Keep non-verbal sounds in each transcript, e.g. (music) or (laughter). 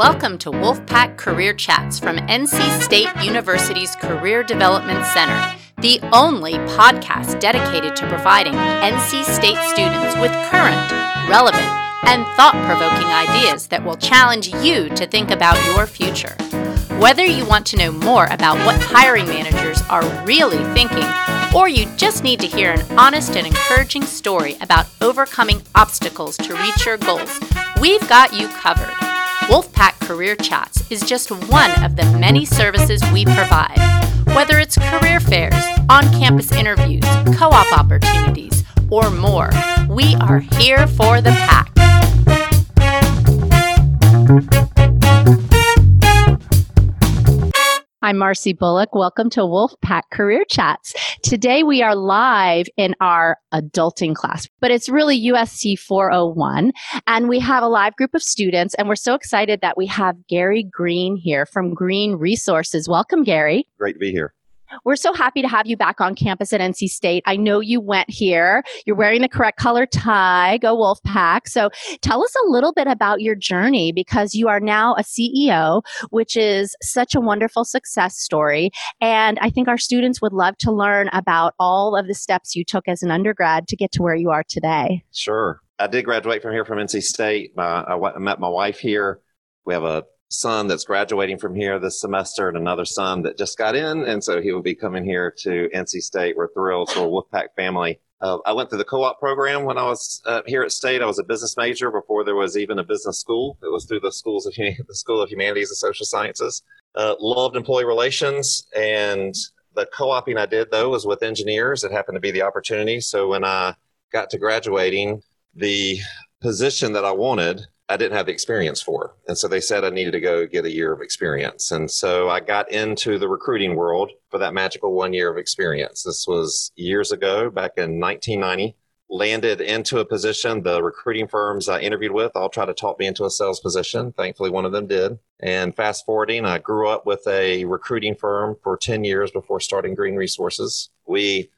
Welcome to Wolfpack Career Chats from NC State University's Career Development Center, the only podcast dedicated to providing NC State students with current, relevant, and thought provoking ideas that will challenge you to think about your future. Whether you want to know more about what hiring managers are really thinking, or you just need to hear an honest and encouraging story about overcoming obstacles to reach your goals, we've got you covered. Wolfpack Career Chats is just one of the many services we provide. Whether it's career fairs, on campus interviews, co op opportunities, or more, we are here for the pack. I'm Marcy Bullock. Welcome to Wolfpack Career Chats. Today we are live in our adulting class, but it's really USC 401. And we have a live group of students, and we're so excited that we have Gary Greene here from Greene Resources. Welcome, Gary. Great to be here. We're so happy to have you back on campus at NC State. I know you went here. You're wearing the correct color tie. Go Wolfpack. So tell us a little bit about your journey because you are now a CEO, which is such a wonderful success story. And I think our students would love to learn about all of the steps you took as an undergrad to get to where you are today. Sure. I did graduate from here from NC State. My, I met my wife here. We have a son that's graduating from here this semester and another son that just got in. And so he will be coming here to NC State. We're thrilled. So a Wolfpack family. Uh, I went through the co-op program when I was uh, here at State. I was a business major before there was even a business school. It was through the schools of the School of Humanities and Social Sciences. Uh, loved employee relations and the co-oping I did though was with engineers. It happened to be the opportunity. So when I got to graduating, the position that I wanted I didn't have the experience for. And so they said I needed to go get a year of experience. And so I got into the recruiting world for that magical one year of experience. This was years ago, back in 1990. Landed into a position. The recruiting firms I interviewed with all tried to talk me into a sales position. Thankfully, one of them did. And fast forwarding, I grew up with a recruiting firm for 10 years before starting Greene Resources. We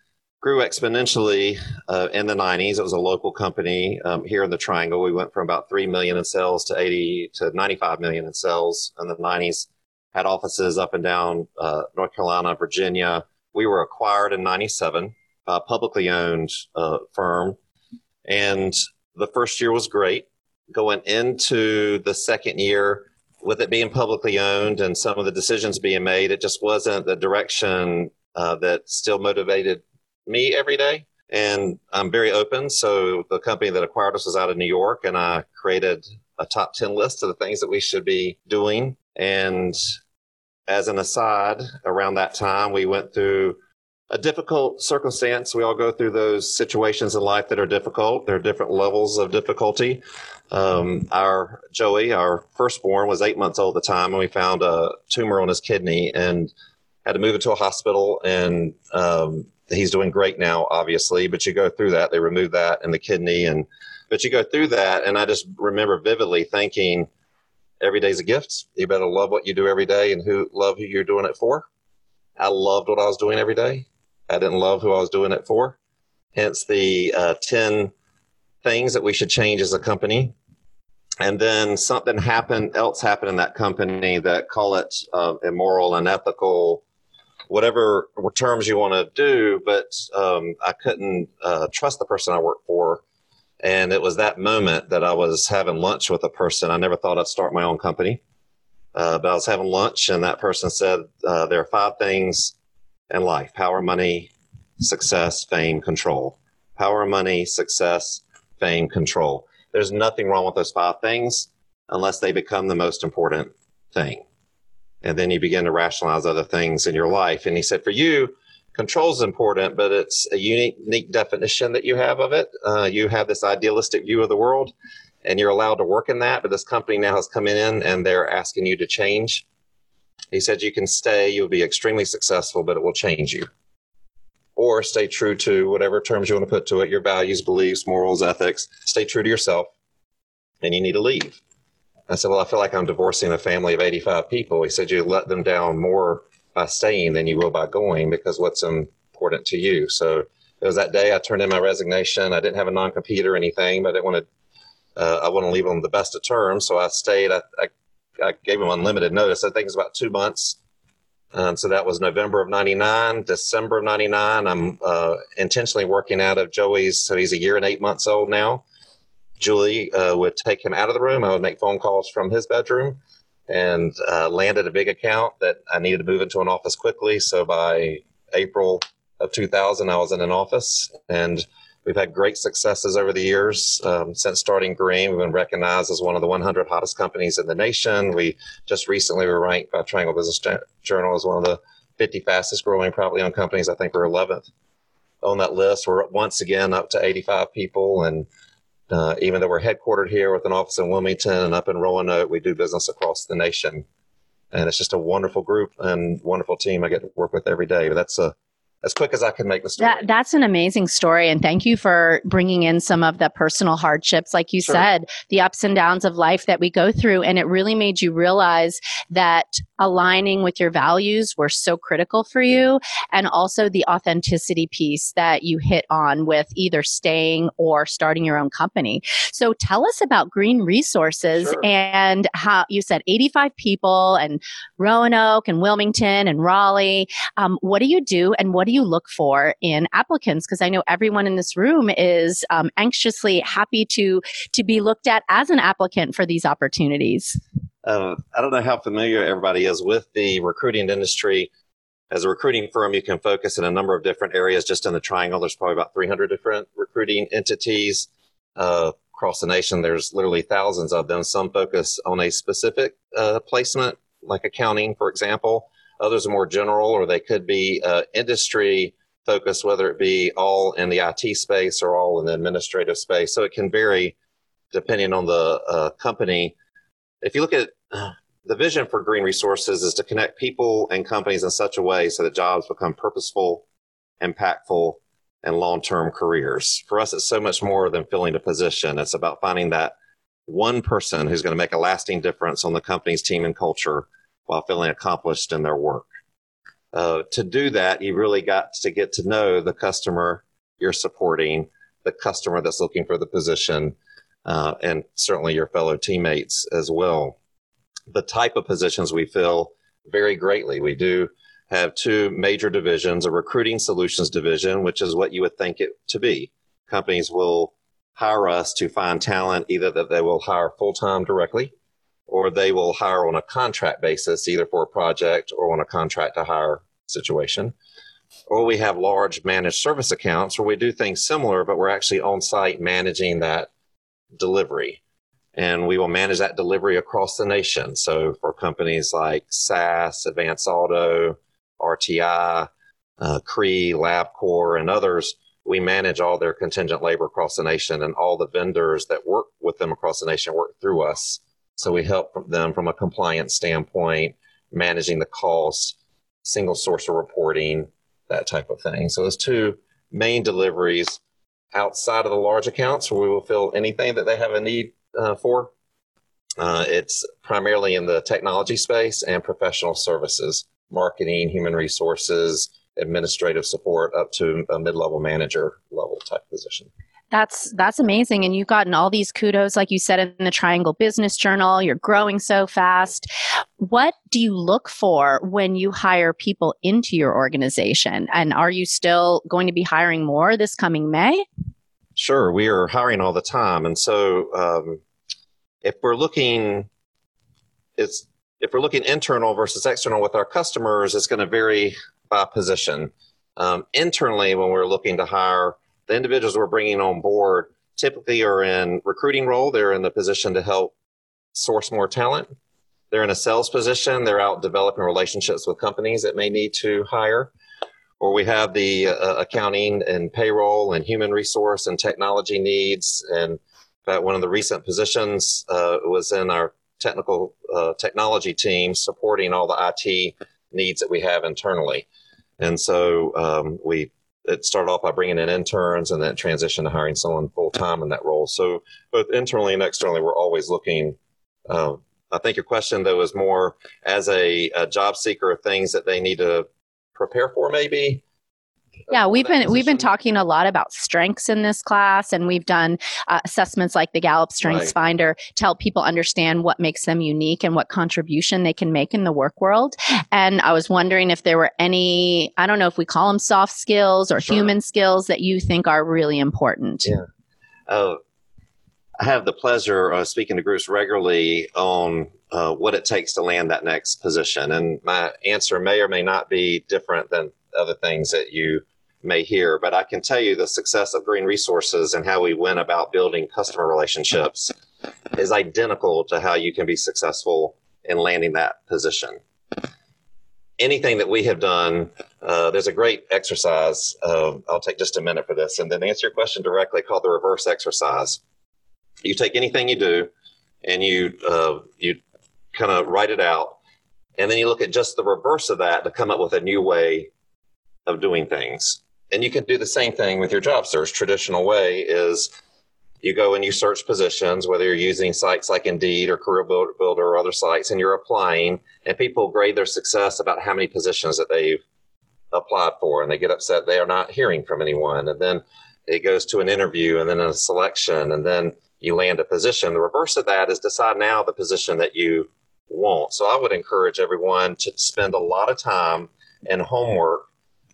grew exponentially uh, in the 90s. It was a local company um, here in the Triangle. We went from about 3 million in sales to 80 to 95 million in sales in the 90s. Had offices up and down uh, North Carolina, Virginia. We were acquired in 97, a publicly owned uh, firm. And the first year was great. Going into the second year, with it being publicly owned and some of the decisions being made, it just wasn't the direction uh, that still motivated me every day. And I'm very open. So the company that acquired us was out of New York, and I created a top 10 list of the things that we should be doing. And as an aside, around that time, we went through a difficult circumstance. We all go through those situations in life that are difficult. There are different levels of difficulty. Um, our Joey, our firstborn, was eight months old at the time, and we found a tumor on his kidney and had to move into a hospital. And um, he's doing great now, obviously, but you go through that. They remove that and the kidney, and but you go through that, and I just remember vividly thinking, every day's a gift. You better love what you do every day, and who love who you're doing it for. I loved what I was doing every day. I didn't love who I was doing it for. Hence the uh, ten things that we should change as a company. And then something happened else happened in that company that call it uh, immoral, unethical, whatever terms you want to do, but um, I couldn't uh, trust the person I worked for. And it was that moment that I was having lunch with a person. I never thought I'd start my own company, uh, but I was having lunch, and that person said, uh, There are five things in life power, money, success, fame, control. Power, money, success, fame, control. There's nothing wrong with those five things unless they become the most important thing and then you begin to rationalize other things in your life. And he said, for you, control is important, but it's a unique, unique definition that you have of it. Uh, you have this idealistic view of the world, and you're allowed to work in that. But this company now has come in, and they're asking you to change. He said, you can stay, you'll be extremely successful, but it will change you. Or stay true to whatever terms you want to put to it your values, beliefs, morals, ethics. Stay true to yourself, and you need to leave. I said, Well, I feel like I'm divorcing a family of 85 people. He said, You let them down more by staying than you will by going because what's important to you. So it was that day I turned in my resignation. I didn't have a non compete or anything, but I didn't want to. Uh, I want to leave on the best of terms, so I stayed. I, I I gave him unlimited notice. I think it's about two months. Um, so that was November of 99, December of 99. I'm uh, intentionally working out of Joey's. So he's a year and eight months old now. Julie uh, would take him out of the room. I would make phone calls from his bedroom and uh, landed a big account that I needed to move into an office quickly. So by April of 2000, I was in an office and we've had great successes over the years. Um, since starting Greene, we've been recognized as one of the 100 hottest companies in the nation. We just recently were ranked by Triangle Business Journal as one of the 50 fastest growing privately owned companies. I think we're 11th on that list. We're once again up to 85 people and uh, even though we're headquartered here with an office in Wilmington and up in Roanoke, we do business across the nation. And it's just a wonderful group and wonderful team I get to work with every day. But that's a as quick as I can make the story. That, that's an amazing story. And thank you for bringing in some of the personal hardships, like you sure. said, the ups and downs of life that we go through. And it really made you realize that aligning with your values were so critical for you. And also the authenticity piece that you hit on with either staying or starting your own company. So tell us about Greene Resources sure. and how you said 85 people and Roanoke and Wilmington and Raleigh. Um, what do you do and what do you look for in applicants? Because I know everyone in this room is um, anxiously happy to to be looked at as an applicant for these opportunities. Uh, I don't know how familiar everybody is with the recruiting industry. As a recruiting firm, you can focus in a number of different areas. Just in the Triangle, there's probably about 300 different recruiting entities uh, across the nation. There's literally thousands of them. Some focus on a specific uh, placement, like accounting, for example. Others are more general, or they could be uh, industry focused, whether it be all in the IT space or all in the administrative space. So it can vary depending on the uh, company. If you look at uh, the vision for Greene Resources is to connect people and companies in such a way so that jobs become purposeful, impactful, and long-term careers. For us, it's so much more than filling a position. It's about finding that one person who's going to make a lasting difference on the company's team and culture while feeling accomplished in their work. Uh, to do that, you really got to get to know the customer you're supporting, the customer that's looking for the position, uh, and certainly your fellow teammates as well. The type of positions we fill vary greatly. We do have two major divisions, a recruiting solutions division, which is what you would think it to be. Companies will hire us to find talent, either that they will hire full time directly or they will hire on a contract basis, either for a project or on a contract to hire situation. Or we have large managed service accounts where we do things similar, but we're actually on site managing that delivery. And we will manage that delivery across the nation. So for companies like SAS, Advance Auto, RTI, uh, Cree, LabCorp, and others, we manage all their contingent labor across the nation, and all the vendors that work with them across the nation work through us so we help them from a compliance standpoint, managing the costs, single source of reporting, that type of thing. So those two main deliveries outside of the large accounts where we will fill anything that they have a need uh, for. Uh, it's primarily in the technology space and professional services, marketing, human resources, administrative support up to a mid-level manager level type position. That's that's amazing and you've gotten all these kudos like you said in the Triangle Business Journal. You're growing so fast. What do you look for when you hire people into your organization? And are you still going to be hiring more this coming May? Sure, we are hiring all the time, and so um, if we're looking, it's if we're looking internal versus external with our customers, it's going to vary by position. Um, internally, when we're looking to hire the individuals we're bringing on board typically are in recruiting role. They're in the position to help source more talent. They're in a sales position. They're out developing relationships with companies that may need to hire. Or we have the uh, accounting and payroll and human resource and technology needs. And fact, one of the recent positions uh, was in our technical uh, technology team supporting all the IT needs that we have internally. And so um, we it started off by bringing in interns and then transitioned to hiring someone full time in that role. So both internally and externally, we're always looking. Um, I think your question though is more as a, a, job seeker of things that they need to prepare for. Maybe yeah we've been we've been talking a lot about strengths in this class and we've done uh, assessments like the gallup strengths right. finder to help people understand what makes them unique and what contribution they can make in the work world and i was wondering if there were any i don't know if we call them soft skills or sure. human skills that you think are really important yeah uh, i have the pleasure of speaking to groups regularly on uh, what it takes to land that next position and my answer may or may not be different than other things that you may hear, but I can tell you the success of Greene Resources and how we went about building customer relationships is identical to how you can be successful in landing that position. Anything that we have done, uh, there's a great exercise. Uh, I'll take just a minute for this and then answer your question directly called the reverse exercise. You take anything you do and you, uh, you kind of write it out, and then you look at just the reverse of that to come up with a new way of doing things and you can do the same thing with your job search. Traditional way is you go and you search positions, whether you're using sites like Indeed or Career Builder or other sites, and you're applying, and people grade their success about how many positions that they've applied for, and they get upset they are not hearing from anyone. And then it goes to an interview, and then a selection, and then you land a position. The reverse of that is decide now the position that you want. So I would encourage everyone to spend a lot of time and homework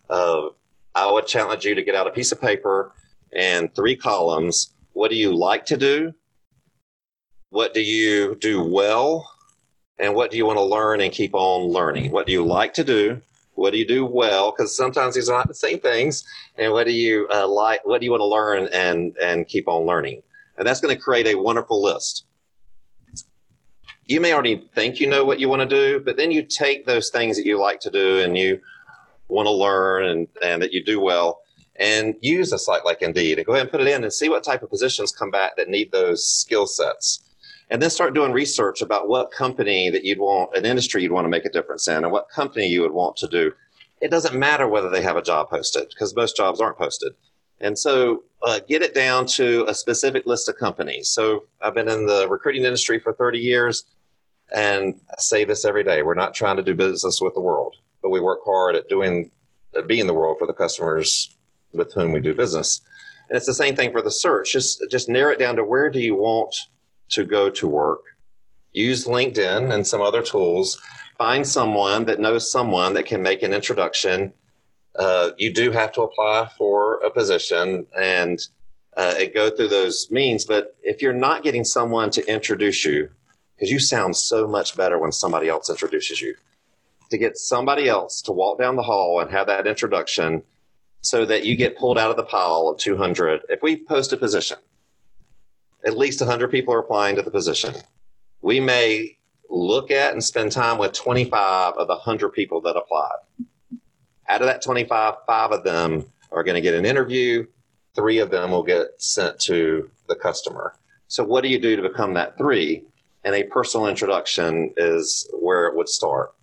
of I would challenge you to get out a piece of paper and three columns. What do you like to do? What do you do well? And what do you want to learn and keep on learning? What do you like to do? What do you do well? Because sometimes these are not the same things. And what do you uh, like? What do you want to learn and and keep on learning? And that's going to create a wonderful list. You may already think you know what you want to do, but then you take those things that you like to do and you want to learn and, and that you do well and use a site like Indeed and go ahead and put it in and see what type of positions come back that need those skill sets. And then start doing research about what company that you'd want, an industry you'd want to make a difference in, and what company you would want to do. It doesn't matter whether they have a job posted because most jobs aren't posted. And so uh, get it down to a specific list of companies. So I've been in the recruiting industry for 30 years, and I say this every day we're not trying to do business with the world but we work hard at doing at being the world for the customers with whom we do business. And it's the same thing for the search. Just just narrow it down to where do you want to go to work. Use LinkedIn and some other tools. Find someone that knows someone that can make an introduction. Uh, you do have to apply for a position and uh, go through those means. But if you're not getting someone to introduce you, because you sound so much better when somebody else introduces you to get somebody else to walk down the hall and have that introduction so that you get pulled out of the pile of 200. If we post a position, at least 100 people are applying to the position. We may look at and spend time with 25 of the 100 people that applied. Out of that 25, five of them are going to get an interview, three of them will get sent to the customer. So, what do you do to become that three? And a personal introduction is where it would start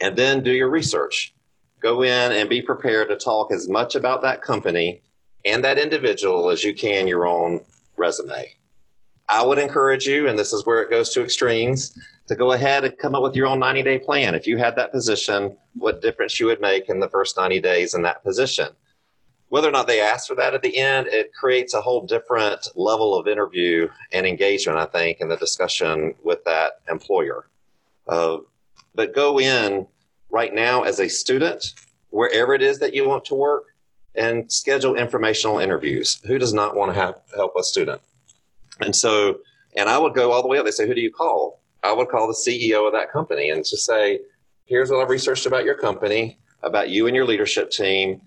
and then do your research. Go in and be prepared to talk as much about that company and that individual as you can your own resume. I would encourage you, and this is where it goes to extremes, to go ahead and come up with your own 90 day plan. If you had that position, what difference you would make in the first 90 days in that position. Whether or not they ask for that at the end, it creates a whole different level of interview and engagement, I think, in the discussion with that employer. Uh, but go in right now as a student, wherever it is that you want to work, and schedule informational interviews. Who does not want to have, help a student? And so, and I would go all the way up. They say, Who do you call? I would call the CEO of that company and just say, Here's what I've researched about your company, about you and your leadership team.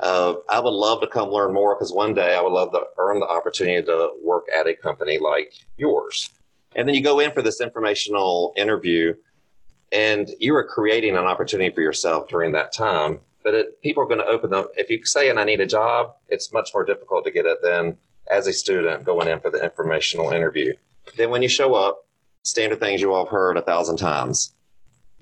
Uh, I would love to come learn more because one day I would love to earn the opportunity to work at a company like yours. And then you go in for this informational interview and you are creating an opportunity for yourself during that time. But it, people are going to open them. If you say, and I need a job, it's much more difficult to get it than as a student going in for the informational interview. Then when you show up, standard things you all have heard a thousand times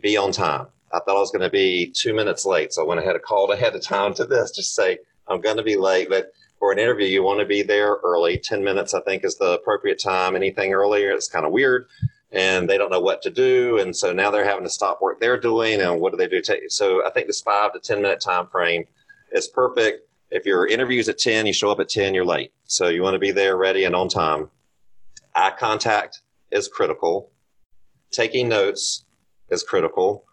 be on time. I thought I was going to be two minutes late. So I went ahead and called ahead of time to this, just say, I'm going to be late. But for an interview, you want to be there early. 10 minutes, I think, is the appropriate time. Anything earlier, it's kind of weird and they don't know what to do. And so now they're having to stop work they're doing and what do they do? So I think this five to 10 minute time frame is perfect. If your interview's at 10, you show up at 10, you're late. So you want to be there ready and on time. Eye contact is critical. Taking notes is critical.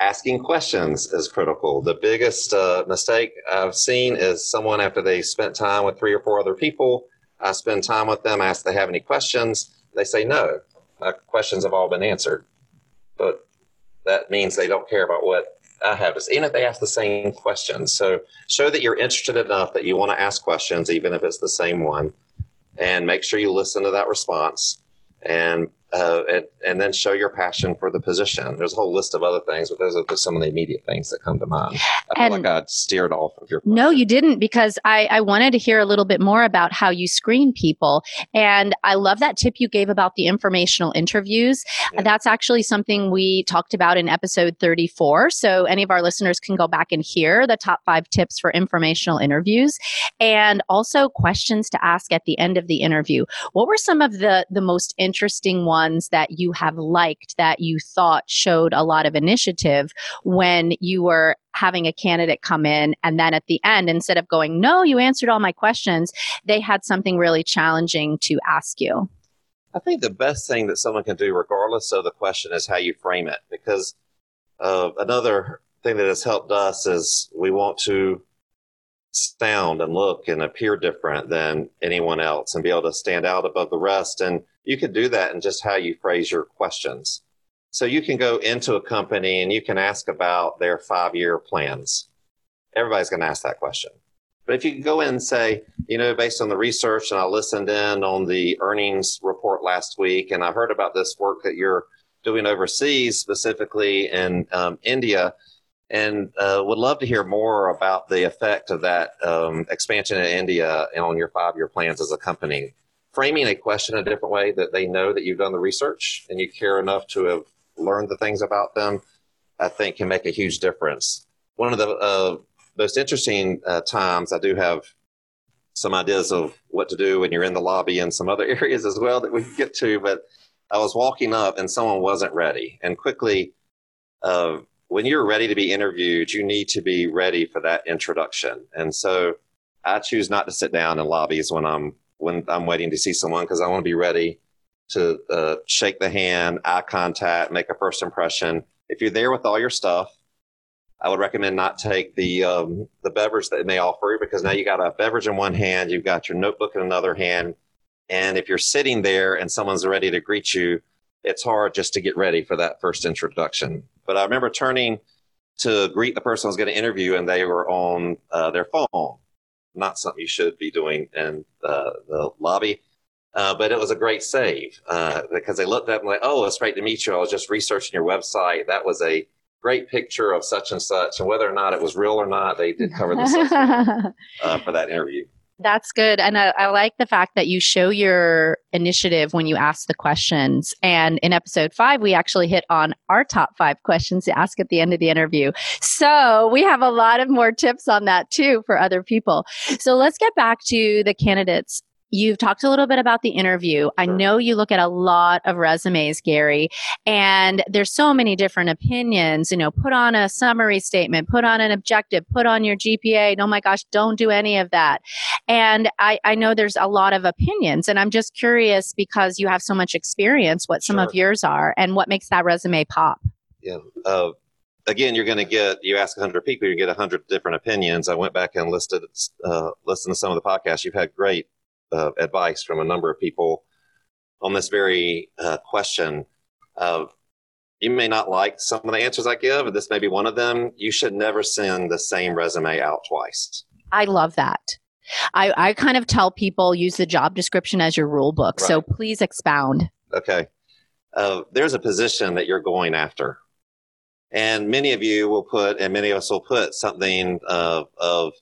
Asking questions is critical. The biggest uh, mistake I've seen is someone after they spent time with three or four other people, I spend time with them, ask if they have any questions. They say no. My questions have all been answered. But that means they don't care about what I have say, even if they ask the same questions. So show that you're interested enough that you want to ask questions, even if it's the same one, and make sure you listen to that response and uh, and, and then show your passion for the position. There's a whole list of other things, but those are just some of the immediate things that come to mind. I feel And- like I steered off of your question. No, you didn't, because I, I wanted to hear a little bit more about how you screen people. And I love that tip you gave about the informational interviews. Yeah. That's actually something we talked about in episode 34. So any of our listeners can go back and hear the top five tips for informational interviews and also questions to ask at the end of the interview. What were some of the, the most interesting ones that you have liked that you thought showed a lot of initiative when you were having a candidate come in and then at the end instead of going no you answered all my questions they had something really challenging to ask you I think the best thing that someone can do, regardless of the question, is how you frame it. Because uh, another thing that has helped us is we want to sound and look and appear different than anyone else and be able to stand out above the rest. And you can do that in just how you phrase your questions. So you can go into a company and you can ask about their five year plans. Everybody's going to ask that question. But if you can go in and say, you know, based on the research, and I listened in on the earnings report last week, and I heard about this work that you're doing overseas, specifically in um, India, and uh, would love to hear more about the effect of that um, expansion in India on your five year plans as a company. Framing a question a different way that they know that you've done the research and you care enough to have learned the things about them, I think can make a huge difference. One of the uh, most interesting uh, times, I do have some ideas of what to do when you're in the lobby and some other (laughs) areas as well that we can get to. But I was walking up and someone wasn't ready. And quickly, uh, when you're ready to be interviewed, you need to be ready for that introduction. And so I choose not to sit down in lobbies when I'm when I'm waiting to see someone because I want to be ready to uh, shake the hand, eye contact, make a first impression. If you're there with all your stuff, I would recommend not take the um, the beverage that they offer you because now you got a beverage in one hand, you've got your notebook in another hand, and if you're sitting there and someone's ready to greet you, it's hard just to get ready for that first introduction. But I remember turning to greet the person I was going to interview, and they were on uh, their phone. Not something you should be doing in uh, the lobby. Uh, but it was a great save uh, because they looked up and like, oh, it's great to meet you. I was just researching your website. That was a great picture of such and such, and whether or not it was real or not, they did cover the subject (laughs) uh, for that interview. That's good. And I, I like the fact that you show your initiative when you ask the questions. And in episode five, we actually hit on our top five questions to ask at the end of the interview. So we have a lot of more tips on that too for other people. So let's get back to the candidates. You've talked a little bit about the interview. I know you look at a lot of resumes, Gary, and there's so many different opinions. You know, put on a summary statement, put on an objective, put on your GPA. Oh my gosh, don't do any of that. And I, I know there's a lot of opinions, and I'm just curious because you have so much experience, what some of yours are, and what makes that resume pop. Yeah. Uh, again, you're going to get, you ask 100 people, you get 100 different opinions. I went back and listed, uh, listened to some of the podcasts. You've had great uh, advice from a number of people on this very uh, question. of you may not like some of the answers I give, and this may be one of them. You should never send the same resume out twice. I love that. I, I kind of tell people use the job description as your rule book. So please expound. Okay. Uh, there's a position that you're going after. And many of you will put, and many of us will put something of, of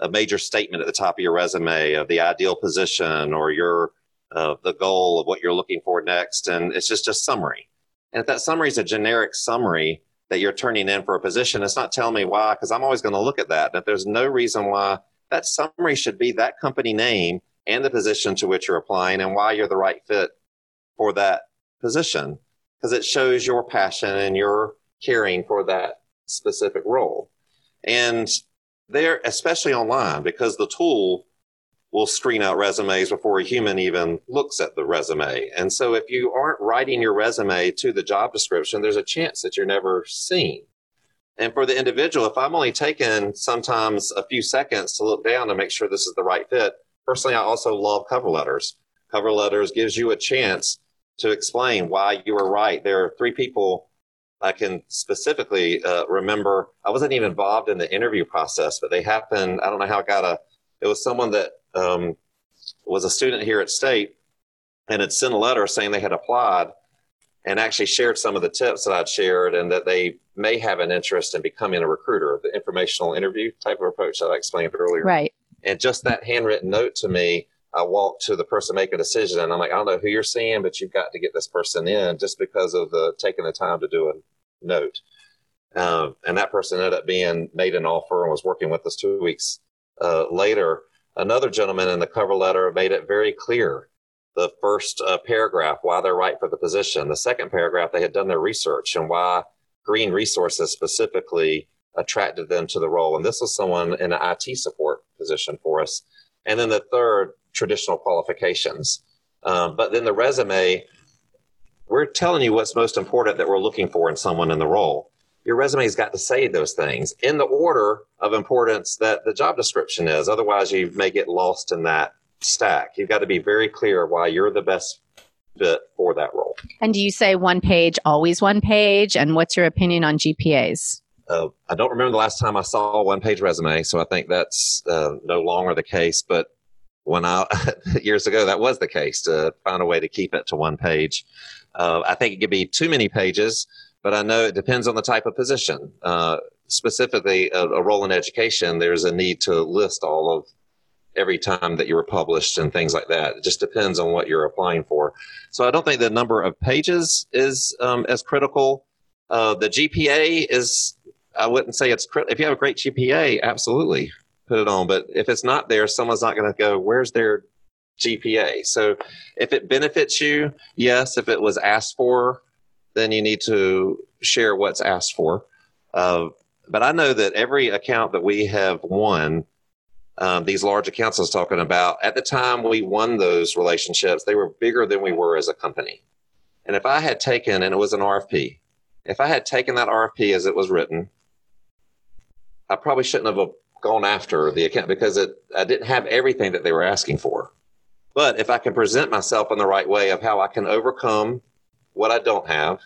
a major statement at the top of your resume of the ideal position or your, uh, the goal of what you're looking for next. And it's just a summary. And if that summary is a generic summary that you're turning in for a position, it's not telling me why, because I'm always going to look at that. If there's no reason why that summary should be that company name and the position to which you're applying and why you're the right fit for that position because it shows your passion and your caring for that specific role. And there, especially online, because the tool will screen out resumes before a human even looks at the resume. And so if you aren't writing your resume to the job description, there's a chance that you're never seen. And for the individual, if I'm only taking sometimes a few seconds to look down to make sure this is the right fit, personally, I also love cover letters. Cover letters gives you a chance to explain why you were right. There are three people I can specifically uh, remember. I wasn't even involved in the interview process, but they happened. I don't know how I got a. It was someone that um, was a student here at State and had sent a letter saying they had applied and actually shared some of the tips that I'd shared and that they may have an interest in becoming a recruiter, the informational interview type of approach that I explained earlier. Right. And just that handwritten note to me, I walked to the person making a decision and I'm like, I don't know who you're seeing, but you've got to get this person in just because of the taking the time to do a note. Um, and that person ended up being made an offer and was working with us two weeks uh, later. Another gentleman in the cover letter made it very clear the first uh, paragraph why they're right for the position. The second paragraph, they had done their research and why Greene Resources specifically attracted them to the role. And this was someone in an IT support position for us. And then the third, traditional qualifications. Um, but then the resume, we're telling you what's most important that we're looking for in someone in the role your resume's got to say those things in the order of importance that the job description is. Otherwise, you may get lost in that stack. You've got to be very clear why you're the best fit for that role. And do you say one page, always one page? And what's your opinion on GPAs? Uh, I don't remember the last time I saw a one page resume, so I think that's uh, no longer the case. But when I (laughs) years ago, that was the case to find a way to keep it to one page. Uh, I think it could be too many pages but I know it depends on the type of position. Uh, specifically, a, a, role in education, there's a need to list all of every time that you were published and things like that. It just depends on what you're applying for. So I don't think the number of pages is um, as critical. Uh, the GPA is, I wouldn't say it's critical. If you have a great GPA, absolutely put it on. But if it's not there, someone's not going to go, where's their GPA? So if it benefits you, yes. If it was asked for, then you need to share what's asked for. Uh, but I know that every account that we have won, um, these large accounts I was talking about, at the time we won those relationships, they were bigger than we were as a company. And if I had taken, and it was an RFP, if I had taken that RFP as it was written, I probably shouldn't have gone after the account because it, I didn't have everything that they were asking for. But if I can present myself in the right way of how I can overcome what I don't have,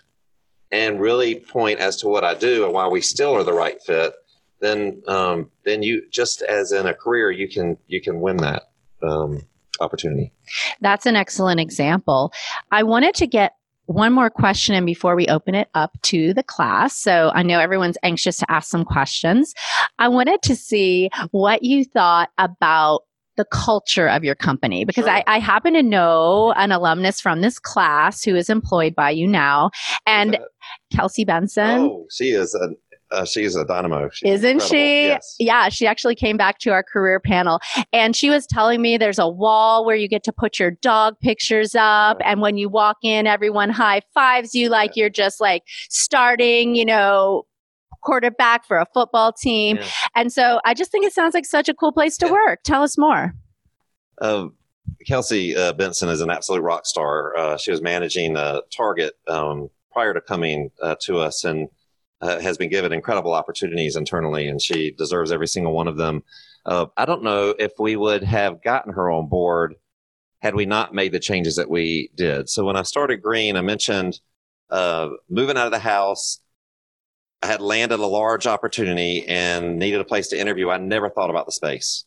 and really point as to what I do and why we still are the right fit, then um, then you just as in a career you can you can win that um, opportunity. That's an excellent example. I wanted to get one more question and before we open it up to the class. So I know everyone's anxious to ask some questions. I wanted to see what you thought about the culture of your company because sure. I, I, happen to know an alumnus from this class who is employed by you now and kelsey benson oh she is a uh, she's a dynamo. She's Isn't incredible. she? Yes. Yeah, she actually came back to our career panel and she was telling me there's a wall where you get to put your dog pictures up. And when you walk in, everyone high fives you like yeah. you're just like starting, you know, quarterback for a football team. Yeah. And so I just think it sounds like such a cool place to yeah. work. Tell us more. Um, Kelsey uh, Benson is an absolute rock star. Uh, she was managing uh, Target um, prior to coming uh, to us and uh, has been given incredible opportunities internally, and she deserves every single one of them. Uh, I don't know if we would have gotten her on board had we not made the changes that we did. So when I started Greene, I mentioned moving out of the house, I had landed a large opportunity and needed a place to interview. I never thought about the space.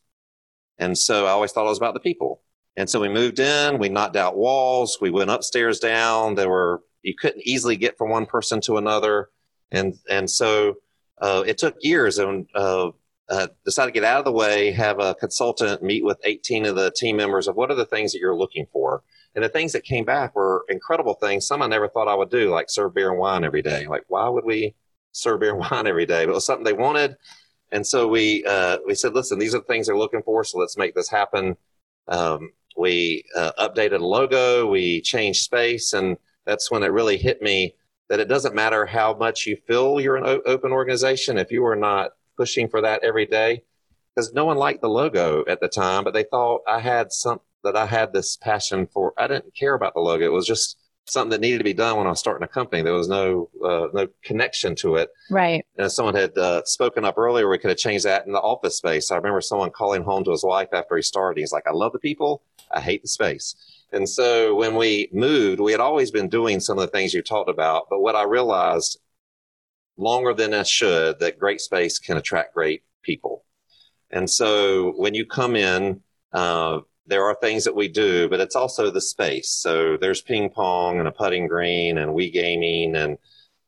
And so I always thought it was about the people. And so we moved in, we knocked out walls, we went upstairs down. There were, you couldn't easily get from one person to another. And, and so uh, it took years and uh, uh, decided to get out of the way, have a consultant meet with 18 of the team members of what are the things that you're looking for. And the things that came back were incredible things. Some I never thought I would do, like serve beer and wine every day. Like, why would we serve beer and (laughs) wine every day, but it was something they wanted. And so we uh, we said, listen, these are the things they're looking for, so let's make this happen. Um, we uh, updated a logo, we changed space, and that's when it really hit me that it doesn't matter how much you feel you're an o- open organization if you are not pushing for that every day, because no one liked the logo at the time, but they thought I had some that I had this passion for. I didn't care about the logo. It was just something that needed to be done when I was starting a company. There was no uh, no connection to it. Right. And someone had uh, spoken up earlier, we could have changed that in the office space. I remember someone calling home to his wife after he started. He's like, "I love the people. I hate the space." And so when we moved, we had always been doing some of the things you talked about. But what I realized longer than I should that great space can attract great people. And so when you come in, uh, there are things that we do, but it's also the space. So there's ping pong and a putting green and we gaming and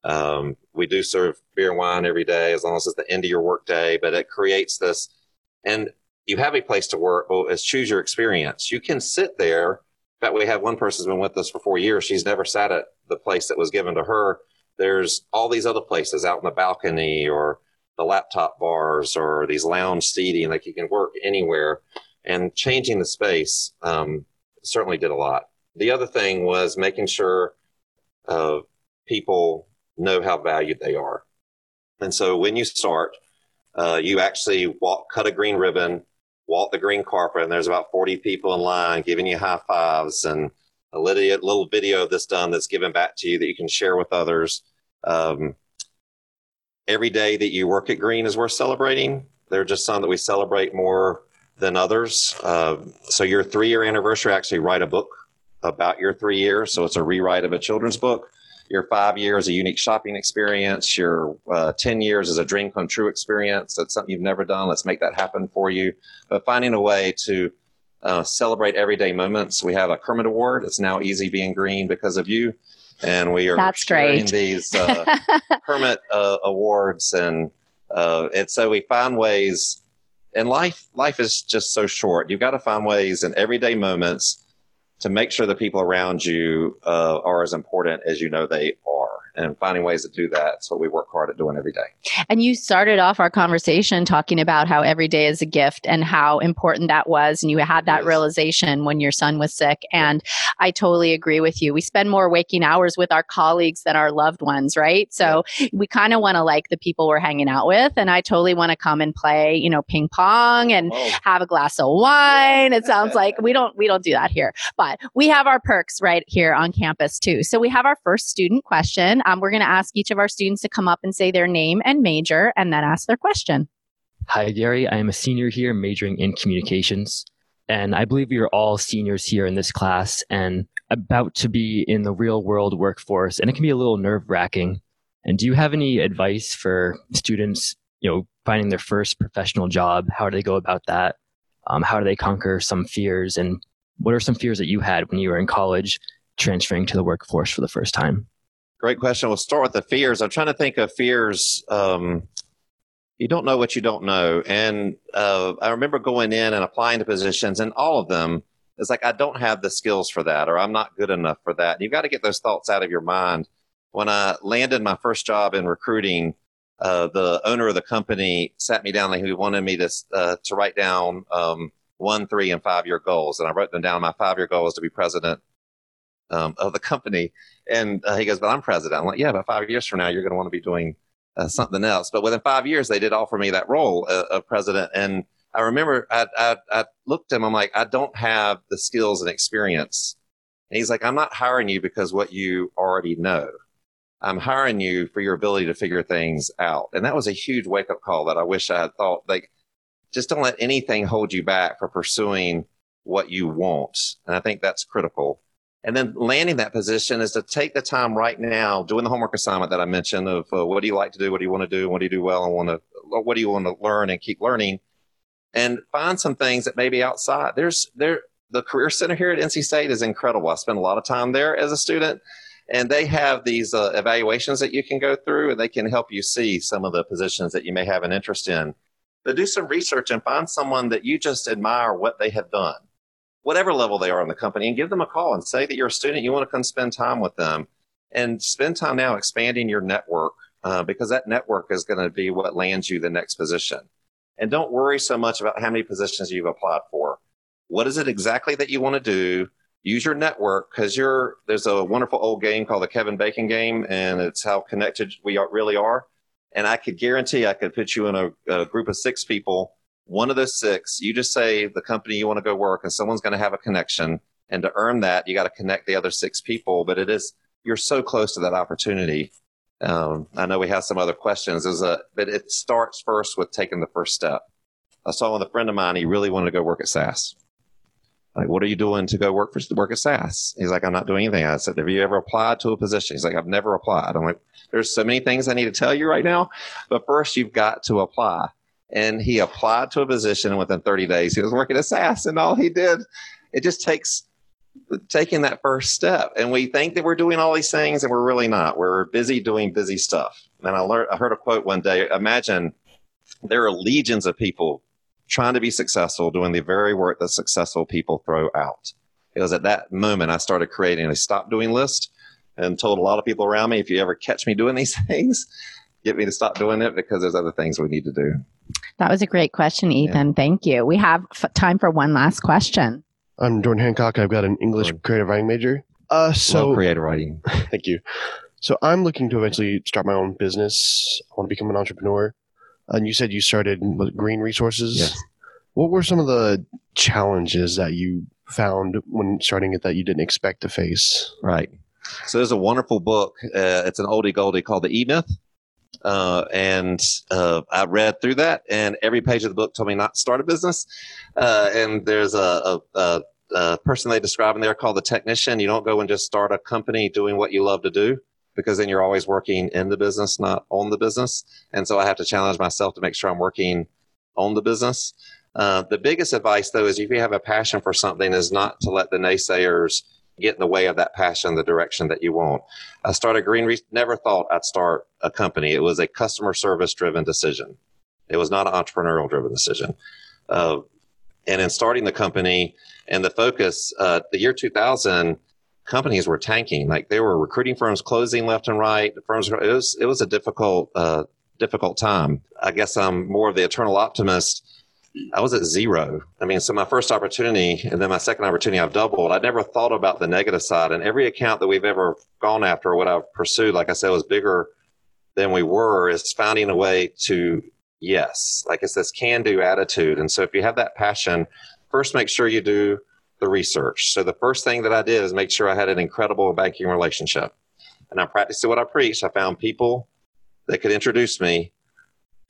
um, we do serve beer and wine every day as long as it's the end of your work day. But it creates this, and you have a place to work. Well, it's choose your experience. You can sit there. In fact, we have one person who's been with us for four years. She's never sat at the place that was given to her. There's all these other places out in the balcony or the laptop bars or these lounge seating. Like you can work anywhere and changing the space um, certainly did a lot. The other thing was making sure uh, people know how valued they are. And so when you start, uh, you actually walk, cut a green ribbon, walk the green carpet, and there's about 40 people in line giving you high fives and a little video of this done that's given back to you that you can share with others. Um, every day that you work at Greene is worth celebrating. There are just some that we celebrate more than others. Uh, so your three year anniversary, actually write a book about your three years. So it's a rewrite of a children's book. Your five years, a unique shopping experience. Your uh, 10 years is a dream come true experience. That's something you've never done. Let's make that happen for you. But finding a way to uh, celebrate everyday moments. We have a Kermit Award. It's now easy being green because of you. And we are That's great. these uh, (laughs) Kermit uh, awards. And, uh, and so we find ways and life life is just so short. You've got to find ways in everyday moments to make sure the people around you uh, are as important as you know they are and finding ways to do that. What we work hard at doing every day. And you started off our conversation talking about how every day is a gift and how important that was. And you had that yes. realization when your son was sick. And I totally agree with you. We spend more waking hours with our colleagues than our loved ones, right? So yeah. we kind of want to like the people we're hanging out with. And I totally want to come and play, you know, ping pong and oh. have a glass of wine. It sounds like we don't we don't do that here. But we have our perks right here on campus too. So we have our first student question. Um, we're going to ask each of our students to come up and say their name and major and then ask their question. Hi, Gary. I am a senior here majoring in communications. And I believe we are all seniors here in this class and about to be in the real world workforce. And it can be a little nerve wracking. And do you have any advice for students, you know, finding their first professional job? How do they go about that? Um, how do they conquer some fears? And what are some fears that you had when you were in college transferring to the workforce for the first time? Great question. We'll start with the fears. I'm trying to think of fears. Um, you don't know what you don't know. And uh, I remember going in and applying to positions, and all of them, it's like, I don't have the skills for that, or I'm not good enough for that. And You've got to get those thoughts out of your mind. When I landed my first job in recruiting, uh, the owner of the company sat me down and he wanted me to, uh, to write down um, one, three, and five year goals. And I wrote them down. My five year goal was to be president um, of the company. And uh, he goes, but I'm president. I'm like, yeah, but five years from now, you're going to want to be doing uh, something else. But within five years, they did offer me that role uh, of president. And I remember I, I, I looked at him, I'm like, I don't have the skills and experience. And he's like, I'm not hiring you because what you already know. I'm hiring you for your ability to figure things out. And that was a huge wake up call that I wish I had thought like, just don't let anything hold you back for pursuing what you want. And I think that's critical. And then landing that position is to take the time right now, doing the homework assignment that I mentioned of uh, what do you like to do, what do you want to do, what do you do well, and want to, what do you want to learn and keep learning, and find some things that may be outside. There's there the career center here at NC State is incredible. I spent a lot of time there as a student, and they have these uh, evaluations that you can go through, and they can help you see some of the positions that you may have an interest in. But do some research and find someone that you just admire what they have done whatever level they are in the company and give them a call and say that you're a student, you want to come spend time with them and spend time now expanding your network uh, because that network is going to be what lands you the next position. And don't worry so much about how many positions you've applied for. What is it exactly that you want to do? Use your network because you're there's a wonderful old game called the Kevin Bacon game, and it's how connected we are, really are. And I could guarantee I could put you in a, a group of six people one of those six, you just say the company you want to go work and someone's going to have a connection. And to earn that, you got to connect the other six people. But it is, you're so close to that opportunity. Um, I know we have some other questions, Is a, but it starts first with taking the first step. I saw with a friend of mine, he really wanted to go work at SAS. Like, what are you doing to go work for work at SAS? He's like, I'm not doing anything. I said, Have you ever applied to a position? He's like, I've never applied. I'm like, There's so many things I need to tell you right now, but first you've got to apply. And he applied to a position, and within 30 days, he was working at SAS. And all he did, it just takes taking that first step. And we think that we're doing all these things, and we're really not. We're busy doing busy stuff. And I learned, I heard a quote one day. Imagine there are legions of people trying to be successful, doing the very work that successful people throw out. It was at that moment I started creating a stop doing list and told a lot of people around me, if you ever catch me doing these (laughs) things, get me to stop doing it because there's other things we need to do. That was a great question, Ethan. Yeah. Thank you. We have f- time for one last question. I'm Jordan Hancock. I've got an English Jordan. creative writing major. Uh, so Love creative writing. (laughs) thank you. So I'm looking to eventually start my own business. I want to become an entrepreneur. And you said you started with Greene Resources. Yes. What were some of the challenges that you found when starting it that you didn't expect to face? Right. So there's a wonderful book. Uh, it's an oldie goldie called The E Myth. Uh, and uh, I read through that, and every page of the book told me not to start a business. Uh, and there's a, a, a, a, person they describe in there called the technician. You don't go and just start a company doing what you love to do because then you're always working in the business, not on the business. And so I have to challenge myself to make sure I'm working on the business. Uh, the biggest advice, though, is if you have a passion for something, is not to let the naysayers get in the way of that passion, the direction that you want. I started Greene Re- never thought I'd start a company. It was a customer service driven decision. It was not an entrepreneurial driven decision. Uh, and in starting the company and the focus, uh, the year 2000, companies were tanking. Like they were recruiting firms closing left and right. Firms, it was, it was a difficult, uh, difficult time. I guess I'm more of the eternal optimist I was at zero. I mean, so my first opportunity and then my second opportunity, I've doubled. I never thought about the negative side. And every account that we've ever gone after what I've pursued, like I said, was bigger than we were, is finding a way to yes. Like it's this can do attitude. And so if you have that passion, first make sure you do the research. So the first thing that I did is make sure I had an incredible banking relationship. And I practiced what I preached. I found people that could introduce me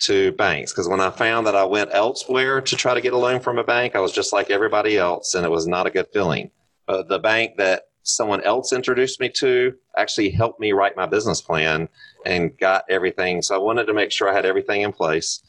to banks because when I found that I went elsewhere to try to get a loan from a bank, I was just like everybody else, and it was not a good feeling. Uh, the bank that someone else introduced me to actually helped me write my business plan and got everything. So I wanted to make sure I had everything in place.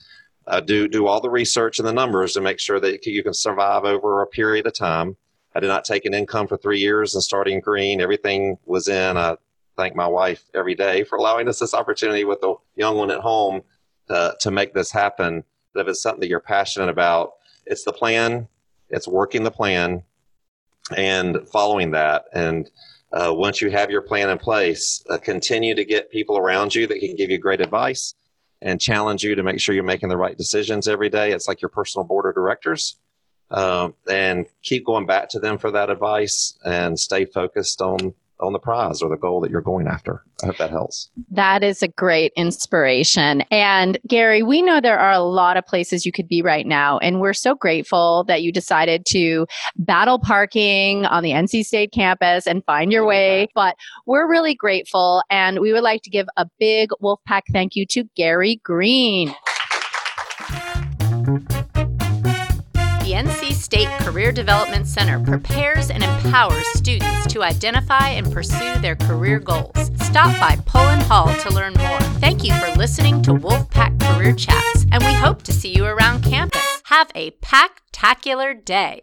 Uh, do do all the research and the numbers to make sure that you can survive over a period of time. I did not take an income for three years and starting Greene. Everything was in. I thank my wife every day for allowing us this opportunity with the young one at home to, to make this happen. That if it's something that you're passionate about, it's the plan, it's working the plan and following that. And uh, once you have your plan in place, uh, continue to get people around you that can give you great advice and challenge you to make sure you're making the right decisions every day. It's like your personal board of directors. Um, and keep going back to them for that advice and stay focused on on the prize or the goal that you're going after. I hope that helps. That is a great inspiration. And Gary, we know there are a lot of places you could be right now. And we're so grateful that you decided to battle parking on the NC State campus and find your way. But we're really grateful. And we would like to give a big Wolfpack thank you to Gary Greene. State Career Development Center prepares and empowers students to identify and pursue their career goals. Stop by Pullen Hall to learn more. Thank you for listening to Wolfpack Career Chats, and we hope to see you around campus. Have a packtacular day.